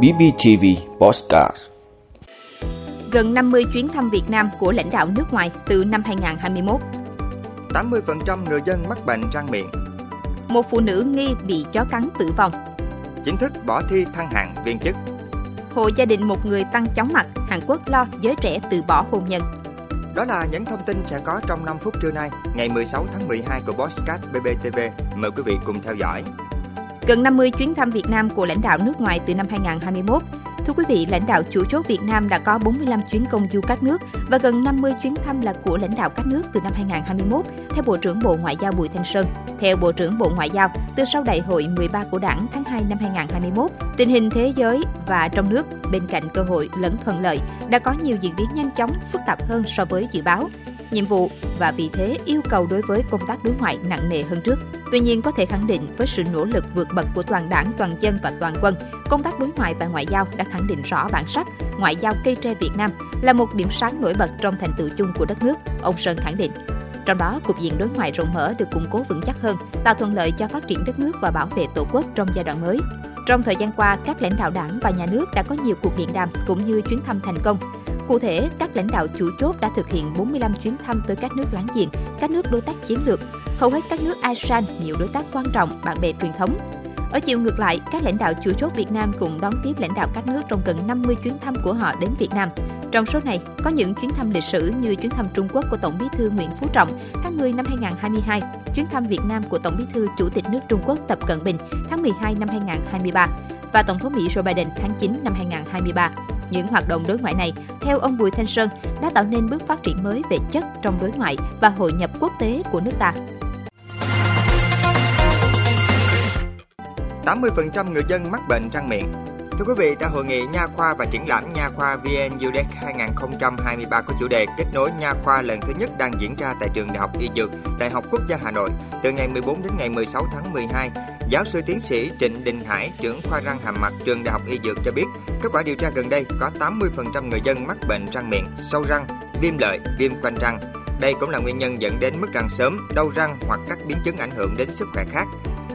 BBTV Postcard. Gần 50 chuyến thăm Việt Nam của lãnh đạo nước ngoài từ năm 2021 80% người dân mắc bệnh răng miệng. Một phụ nữ nghi bị chó cắn tử vong. Chính thức bỏ thi thăng hạng viên chức. Hộ gia đình một người tăng chóng mặt, Hàn Quốc lo giới trẻ từ bỏ hôn nhân. Đó là những thông tin sẽ có trong 5 phút trưa nay, ngày 16 tháng 12 của Postcard BBTV. Mời quý vị cùng theo dõi. Gần 50 chuyến thăm Việt Nam của lãnh đạo nước ngoài từ năm 2021. Thưa quý vị, lãnh đạo chủ chốt Việt Nam đã có 45 chuyến công du các nước và gần 50 chuyến thăm là của lãnh đạo các nước từ năm 2021, theo Bộ trưởng Bộ Ngoại giao Bùi Thanh Sơn. Theo Bộ trưởng Bộ Ngoại giao, từ sau Đại hội 13 của Đảng tháng 2 năm 2021, tình hình thế giới và trong nước bên cạnh cơ hội lẫn thuận lợi đã có nhiều diễn biến nhanh chóng, phức tạp hơn so với dự báo nhiệm vụ và vì thế yêu cầu đối với công tác đối ngoại nặng nề hơn trước. Tuy nhiên có thể khẳng định với sự nỗ lực vượt bậc của toàn đảng, toàn dân và toàn quân, công tác đối ngoại và ngoại giao đã khẳng định rõ bản sắc ngoại giao cây tre Việt Nam là một điểm sáng nổi bật trong thành tựu chung của đất nước, ông Sơn khẳng định. Trong đó, cục diện đối ngoại rộng mở được củng cố vững chắc hơn, tạo thuận lợi cho phát triển đất nước và bảo vệ tổ quốc trong giai đoạn mới. Trong thời gian qua, các lãnh đạo đảng và nhà nước đã có nhiều cuộc điện đàm cũng như chuyến thăm thành công. Cụ thể, các lãnh đạo chủ chốt đã thực hiện 45 chuyến thăm tới các nước láng giềng, các nước đối tác chiến lược, hầu hết các nước ASEAN, nhiều đối tác quan trọng, bạn bè truyền thống. Ở chiều ngược lại, các lãnh đạo chủ chốt Việt Nam cũng đón tiếp lãnh đạo các nước trong gần 50 chuyến thăm của họ đến Việt Nam. Trong số này, có những chuyến thăm lịch sử như chuyến thăm Trung Quốc của Tổng bí thư Nguyễn Phú Trọng tháng 10 năm 2022, chuyến thăm Việt Nam của Tổng bí thư Chủ tịch nước Trung Quốc Tập Cận Bình tháng 12 năm 2023 và Tổng thống Mỹ Joe Biden tháng 9 năm 2023. Những hoạt động đối ngoại này, theo ông Bùi Thanh Sơn, đã tạo nên bước phát triển mới về chất trong đối ngoại và hội nhập quốc tế của nước ta. 80% người dân mắc bệnh răng miệng Thưa quý vị, tại hội nghị nha khoa và triển lãm nha khoa VN UDEC 2023 có chủ đề kết nối nha khoa lần thứ nhất đang diễn ra tại trường Đại học Y Dược, Đại học Quốc gia Hà Nội từ ngày 14 đến ngày 16 tháng 12. Giáo sư tiến sĩ Trịnh Đình Hải, trưởng khoa răng hàm mặt trường Đại học Y Dược cho biết, kết quả điều tra gần đây có 80% người dân mắc bệnh răng miệng, sâu răng, viêm lợi, viêm quanh răng. Đây cũng là nguyên nhân dẫn đến mất răng sớm, đau răng hoặc các biến chứng ảnh hưởng đến sức khỏe khác.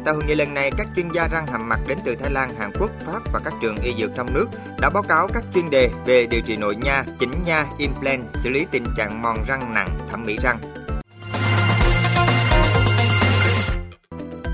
Tại hội nghị lần này, các chuyên gia răng hàm mặt đến từ Thái Lan, Hàn Quốc, Pháp và các trường y dược trong nước đã báo cáo các chuyên đề về điều trị nội nha, chỉnh nha, implant, xử lý tình trạng mòn răng nặng, thẩm mỹ răng.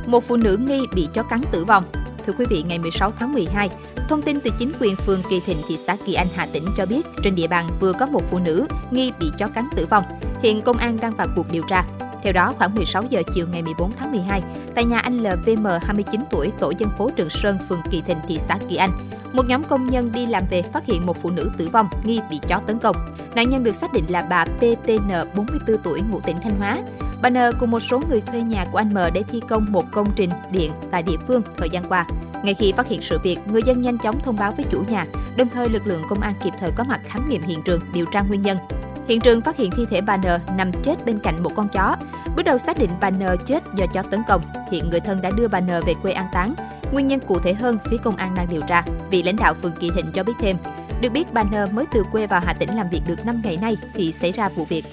Một phụ nữ nghi bị chó cắn tử vong. Thưa quý vị, ngày 16 tháng 12, thông tin từ chính quyền phường Kỳ Thịnh, thị xã Kỳ Anh, Hà Tĩnh cho biết trên địa bàn vừa có một phụ nữ nghi bị chó cắn tử vong. Hiện công an đang vào cuộc điều tra. Theo đó, khoảng 16 giờ chiều ngày 14 tháng 12, tại nhà anh LVM 29 tuổi, tổ dân phố Trường Sơn, phường Kỳ Thịnh, thị xã Kỳ Anh, một nhóm công nhân đi làm về phát hiện một phụ nữ tử vong nghi bị chó tấn công. Nạn nhân được xác định là bà PTN 44 tuổi ngụ tỉnh Thanh Hóa. Bà N cùng một số người thuê nhà của anh M để thi công một công trình điện tại địa phương thời gian qua. Ngay khi phát hiện sự việc, người dân nhanh chóng thông báo với chủ nhà, đồng thời lực lượng công an kịp thời có mặt khám nghiệm hiện trường, điều tra nguyên nhân. Hiện trường phát hiện thi thể bà N nằm chết bên cạnh một con chó. Bước đầu xác định bà N chết do chó tấn công. Hiện người thân đã đưa bà N về quê an táng. Nguyên nhân cụ thể hơn, phía công an đang điều tra. Vị lãnh đạo phường Kỳ Thịnh cho biết thêm, được biết bà N mới từ quê vào Hà Tĩnh làm việc được 5 ngày nay thì xảy ra vụ việc.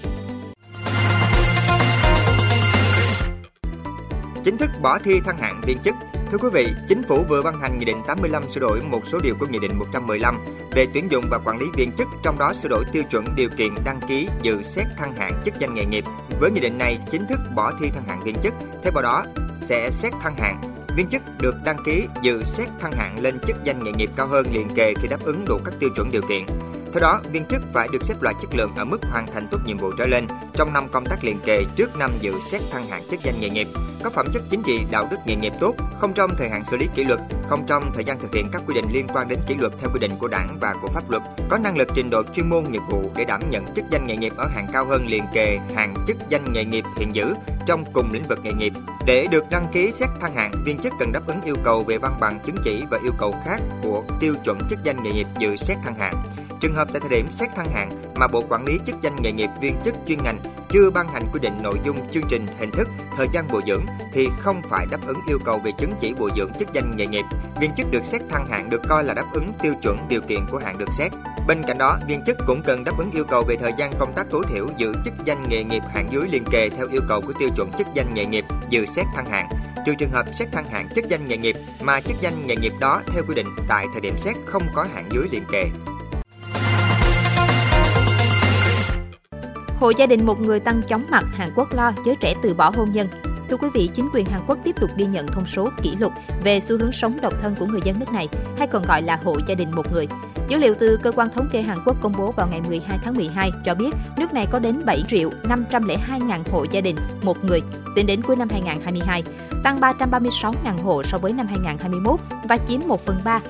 Chính thức bỏ thi thăng hạng viên chức Thưa quý vị, Chính phủ vừa ban hành Nghị định 85 sửa đổi một số điều của Nghị định 115 về tuyển dụng và quản lý viên chức, trong đó sửa đổi tiêu chuẩn điều kiện đăng ký dự xét thăng hạng chức danh nghề nghiệp. Với nghị định này, chính thức bỏ thi thăng hạng viên chức, thay vào đó sẽ xét thăng hạng. Viên chức được đăng ký dự xét thăng hạng lên chức danh nghề nghiệp cao hơn liền kề khi đáp ứng đủ các tiêu chuẩn điều kiện. Theo đó, viên chức phải được xếp loại chất lượng ở mức hoàn thành tốt nhiệm vụ trở lên trong năm công tác liền kề trước năm dự xét thăng hạng chức danh nghề nghiệp, có phẩm chất chính trị, đạo đức nghề nghiệp tốt, không trong thời hạn xử lý kỷ luật, không trong thời gian thực hiện các quy định liên quan đến kỷ luật theo quy định của Đảng và của pháp luật, có năng lực trình độ chuyên môn nghiệp vụ để đảm nhận chức danh nghề nghiệp ở hàng cao hơn liền kề hàng chức danh nghề nghiệp hiện giữ trong cùng lĩnh vực nghề nghiệp. Để được đăng ký xét thăng hạng, viên chức cần đáp ứng yêu cầu về văn bằng chứng chỉ và yêu cầu khác của tiêu chuẩn chức danh nghề nghiệp dự xét thăng hạng. Trường hợp tại thời điểm xét thăng hạng mà Bộ Quản lý chức danh nghề nghiệp viên chức chuyên ngành chưa ban hành quy định nội dung chương trình, hình thức, thời gian bồi dưỡng thì không phải đáp ứng yêu cầu về chứng chỉ bồi dưỡng chức danh nghề nghiệp. Viên chức được xét thăng hạng được coi là đáp ứng tiêu chuẩn điều kiện của hạng được xét. Bên cạnh đó, viên chức cũng cần đáp ứng yêu cầu về thời gian công tác tối thiểu giữ chức danh nghề nghiệp hạng dưới liền kề theo yêu cầu của tiêu chuẩn chức danh nghề nghiệp dự xét thăng hạng. trừ trường hợp xét thăng hạng chức danh nghề nghiệp mà chức danh nghề nghiệp đó theo quy định tại thời điểm xét không có hạng dưới liền kề. Hộ gia đình một người tăng chóng mặt, Hàn Quốc lo giới trẻ từ bỏ hôn nhân. Thưa quý vị, chính quyền Hàn Quốc tiếp tục ghi nhận thông số kỷ lục về xu hướng sống độc thân của người dân nước này, hay còn gọi là hộ gia đình một người. Dữ liệu từ cơ quan thống kê Hàn Quốc công bố vào ngày 12 tháng 12 cho biết nước này có đến 7 triệu 502 ngàn hộ gia đình một người tính đến cuối năm 2022, tăng 336 ngàn hộ so với năm 2021 và chiếm 1 phần 3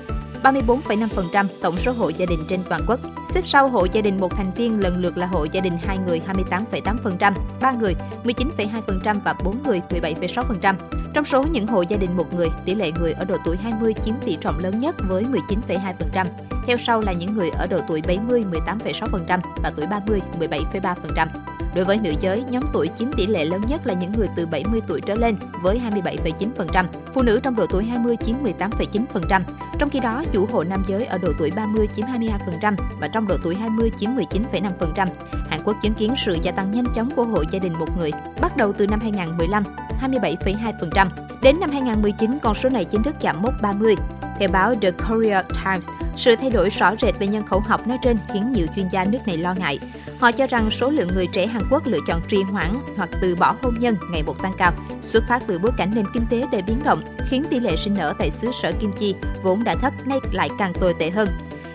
34,5% tổng số hộ gia đình trên toàn quốc. Xếp sau hộ gia đình một thành viên lần lượt là hộ gia đình hai người 28,8%, ba người 19,2% và bốn người 17,6%. Trong số những hộ gia đình một người, tỷ lệ người ở độ tuổi 20 chiếm tỷ trọng lớn nhất với 19,2%. Theo sau là những người ở độ tuổi 70 18,6% và tuổi 30 17,3%. Đối với nữ giới, nhóm tuổi chiếm tỷ lệ lớn nhất là những người từ 70 tuổi trở lên với 27,9%, phụ nữ trong độ tuổi 20 chiếm 18,9%. Trong khi đó, chủ hộ nam giới ở độ tuổi 30 chiếm 22% và trong độ tuổi 20 chiếm 19,5%. Hàn Quốc chứng kiến sự gia tăng nhanh chóng của hộ gia đình một người bắt đầu từ năm 2015, 27,2%. Đến năm 2019, con số này chính thức chạm mốc 30. Theo báo The Korea Times, sự thay đổi rõ rệt về nhân khẩu học nói trên khiến nhiều chuyên gia nước này lo ngại. Họ cho rằng số lượng người trẻ Hàn Quốc lựa chọn trì hoãn hoặc từ bỏ hôn nhân ngày một tăng cao, xuất phát từ bối cảnh nền kinh tế đầy biến động, khiến tỷ lệ sinh nở tại xứ sở Kim Chi vốn đã thấp nay lại càng tồi tệ hơn.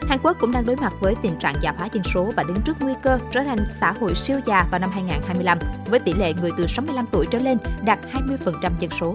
Hàn Quốc cũng đang đối mặt với tình trạng già hóa dân số và đứng trước nguy cơ trở thành xã hội siêu già vào năm 2025, với tỷ lệ người từ 65 tuổi trở lên đạt 20% dân số.